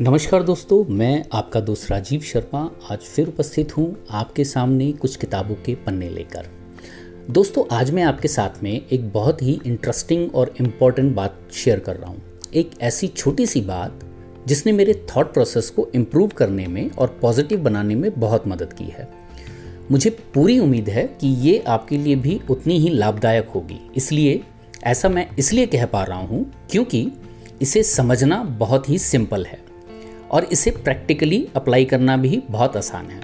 नमस्कार दोस्तों, मैं आपका दोस्त राजीव शर्मा आज फिर उपस्थित हूँ आपके सामने कुछ किताबों के पन्ने लेकर। दोस्तों, आज मैं आपके साथ में एक बहुत ही इंटरेस्टिंग और इंपॉर्टेंट बात शेयर कर रहा हूँ। एक ऐसी छोटी सी बात जिसने मेरे थॉट प्रोसेस को इम्प्रूव करने में और पॉजिटिव बनाने में बहुत मदद की है। मुझे पूरी उम्मीद है कि ये आपके लिए भी उतनी ही लाभदायक होगी। इसलिए, ऐसा मैं इसलिए कह पा रहा हूँ क्योंकि इसे समझना बहुत ही सिंपल है। और इसे प्रैक्टिकली अप्लाई करना भी बहुत आसान है।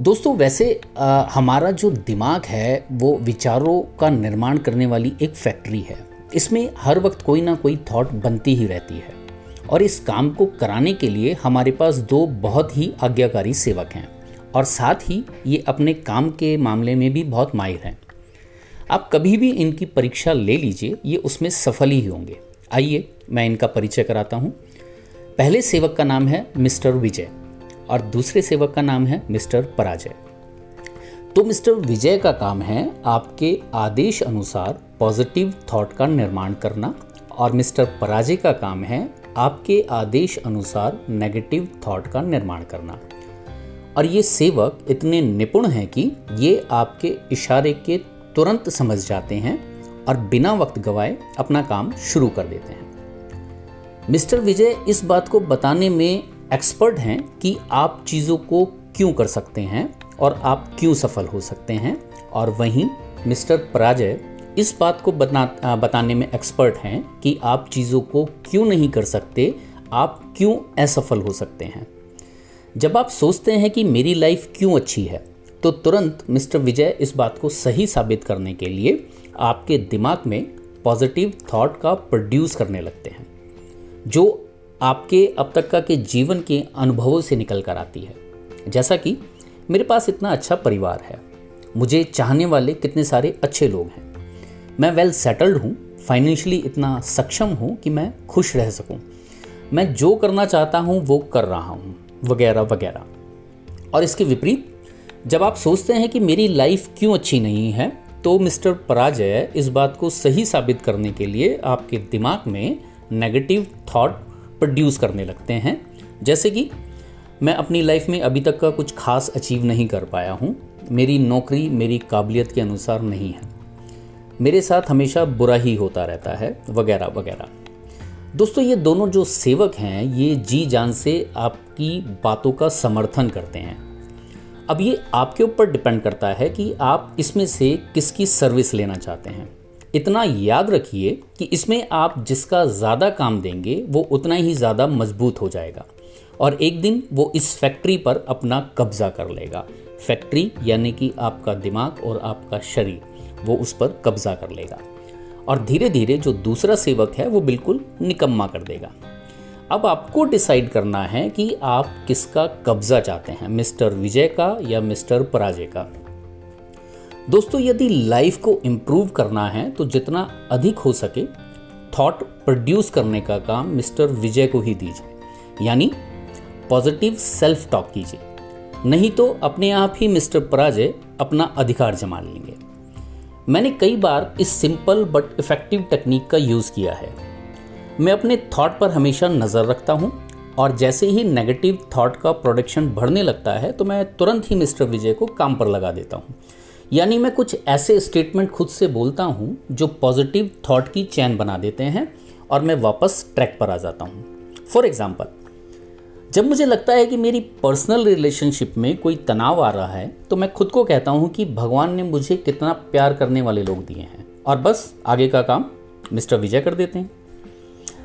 दोस्तों वैसे आ, हमारा जो दिमाग है वो विचारों का निर्माण करने वाली एक फैक्ट्री है। इसमें हर वक्त कोई ना कोई थॉट बनती ही रहती है। और इस काम को कराने के लिए हमारे पास दो बहुत ही आज्ञाकारी सेवक हैं। और साथ ही ये अपने काम के मामले में भी बहुत माहिर हैं। आप कभी भी इनकी परीक्षा ले लीजिए ये उसमें सफल ही होंगे। आइए मैं इनका परिचय कराता हूँ। पहले सेवक का नाम है मिस्टर विजय और दूसरे सेवक का नाम है मिस्टर पराजय। तो मिस्टर विजय का काम है आपके आदेश अनुसार पॉजिटिव थॉट का निर्माण करना और मिस्टर पराजय का काम है आपके आदेश अनुसार नेगेटिव थॉट का निर्माण करना। और ये सेवक इतने निपुण हैं कि ये आपके इशारे के तुरंत समझ जाते हैं और बिना वक्त गवाए अपना काम शुरू कर देते हैं। मिस्टर विजय इस बात को बताने में एक्सपर्ट हैं कि आप चीज़ों को क्यों कर सकते हैं और आप क्यों सफल हो सकते हैं। और वहीं मिस्टर पराजय इस बात को बता बताने में एक्सपर्ट हैं कि आप चीज़ों को क्यों नहीं कर सकते, आप क्यों असफल हो सकते हैं। जब आप सोचते हैं कि मेरी लाइफ क्यों अच्छी है तो तुरंत मिस्टर विजय इस बात को सही साबित करने के लिए आपके दिमाग में पॉजिटिव थॉट का प्रोड्यूस करने लगते हैं। जो आपके अब तक का के जीवन के अनुभवों से निकल कर आती है। जैसा कि मेरे पास इतना अच्छा परिवार है। मुझे चाहने वाले कितने सारे अच्छे लोग हैं। मैं वेल सेटल्ड हूँ। फाइनेंशियली इतना सक्षम हूँ कि मैं खुश रह सकूँ। मैं जो करना चाहता हूँ, वो कर रहा हूँ। वगैरह वगैरह। और इसके विपरीत, जब आप सोचते हैं कि मेरी लाइफ क्यों अच्छी नहीं है तो मिस्टर पराजय इस बात को सही साबित करने के लिए आपके दिमाग में नेगेटिव थॉट प्रोड्यूस करने लगते हैं। जैसे कि मैं अपनी लाइफ में अभी तक का कुछ खास अचीव नहीं कर पाया हूँ। मेरी नौकरी मेरी काबिलियत के अनुसार नहीं है। मेरे साथ हमेशा बुरा ही होता रहता है, वगैरह वगैरह। दोस्तों, ये दोनों जो सेवक हैं, ये जी जान से आपकी बातों का समर्थन करते हैं। अब ये आपके ऊपर डिपेंड करता है कि आप इसमें से किसकी सर्विस लेना चाहते हैं। इतना याद रखिए कि इसमें आप जिसका ज़्यादा काम देंगे, वो उतना ही ज़्यादा मज़बूत हो जाएगा। और एक दिन वो इस फैक्ट्री पर अपना कब्जा कर लेगा। फैक्ट्री यानी कि आपका दिमाग और आपका शरीर, वो उस पर कब्जा कर लेगा। और धीरे धीरे जो दूसरा सेवक है, वो बिल्कुल निकम्मा कर देगा। अब आपको डिसाइड करना है कि आप किसका कब्जा चाहते हैं, मिस्टर विजय का या मिस्टर पराजय का। दोस्तों, यदि लाइफ को इम्प्रूव करना है तो जितना अधिक हो सके थॉट प्रोड्यूस करने का काम मिस्टर विजय को ही दीजिए। यानी पॉजिटिव सेल्फ टॉक कीजिए। नहीं तो अपने आप ही मिस्टर पराजय अपना अधिकार जमा लेंगे। मैंने कई बार इस सिंपल बट इफ़ेक्टिव टेक्निक का यूज़ किया है। मैं अपने थॉट पर हमेशा नज़र रखता हूँ और जैसे ही नेगेटिव थॉट का प्रोडक्शन बढ़ने लगता है तो मैं तुरंत ही मिस्टर विजय को काम पर लगा देता हूँ। यानी मैं कुछ ऐसे स्टेटमेंट खुद से बोलता हूँ जो पॉजिटिव थॉट की चैन बना देते हैं और मैं वापस ट्रैक पर आ जाता हूँ। फॉर एग्ज़ाम्पल जब मुझे लगता है कि मेरी पर्सनल रिलेशनशिप में कोई तनाव आ रहा है तो मैं खुद को कहता हूँ कि भगवान ने मुझे कितना प्यार करने वाले लोग दिए हैं। और बस, आगे का काम मिस्टर विजय कर देते हैं।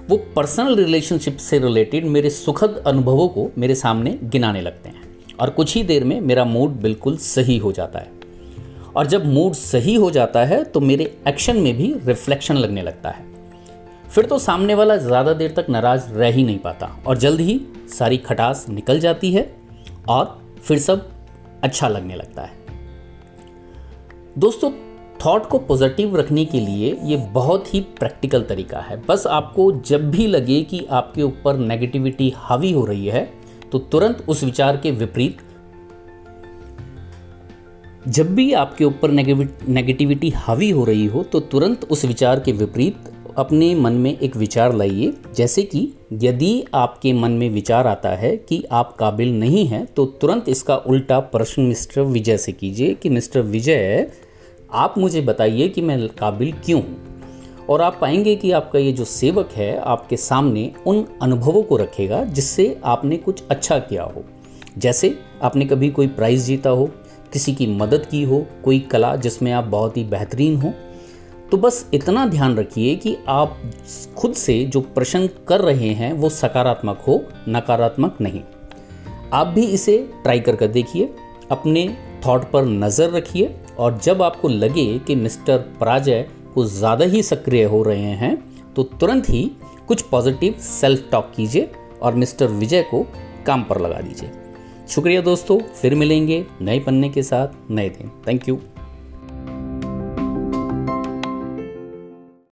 वो पर्सनल रिलेशनशिप से रिलेटेड मेरे सुखद अनुभवों को मेरे सामने गिनाने लगते हैं। और कुछ ही देर में मेरा मूड बिल्कुल सही हो जाता है। और जब मूड सही हो जाता है तो मेरे एक्शन में भी रिफ्लेक्शन लगने लगता है। फिर तो सामने वाला ज़्यादा देर तक नाराज़ रह ही नहीं पाता और जल्द ही सारी खटास निकल जाती है और फिर सब अच्छा लगने लगता है। दोस्तों थॉट को पॉजिटिव रखने के लिए ये बहुत ही प्रैक्टिकल तरीका है। बस आपको जब भी लगे कि आपके ऊपर नेगेटिविटी हावी हो रही है तो तुरंत उस विचार के विपरीत जब भी आपके ऊपर नेगेटिविटी हावी हो रही हो तो तुरंत उस विचार के विपरीत अपने मन में एक विचार लाइए। जैसे कि यदि आपके मन में विचार आता है कि आप काबिल नहीं हैं तो तुरंत इसका उल्टा प्रश्न मिस्टर विजय से कीजिए कि, मिस्टर विजय, आप मुझे बताइए कि मैं काबिल क्यों हूँ? और आप पाएँगे कि आपका ये जो सेवक है, आपके सामने उन अनुभवों को रखेगा जिससे आपने कुछ अच्छा किया हो। जैसे आपने कभी कोई प्राइज़ जीता हो किसी की मदद की हो, कोई कला जिसमें आप बहुत ही बेहतरीन हो तो बस इतना ध्यान रखिए कि आप खुद से जो प्रश्न कर रहे हैं वो सकारात्मक हो, नकारात्मक नहीं। आप भी इसे ट्राई कर कर देखिए, अपने थॉट पर नज़र रखिए और जब आपको लगे कि मिस्टर पराजय कुछ ज़्यादा ही सक्रिय हो रहे हैं तो तुरंत ही कुछ पॉजिटिव सेल्फ टॉक कीजिए और मिस्टर विजय को काम पर लगा दीजिए। शुक्रिया दोस्तों फिर मिलेंगे नए पन्ने के साथ नए दिन। Thank you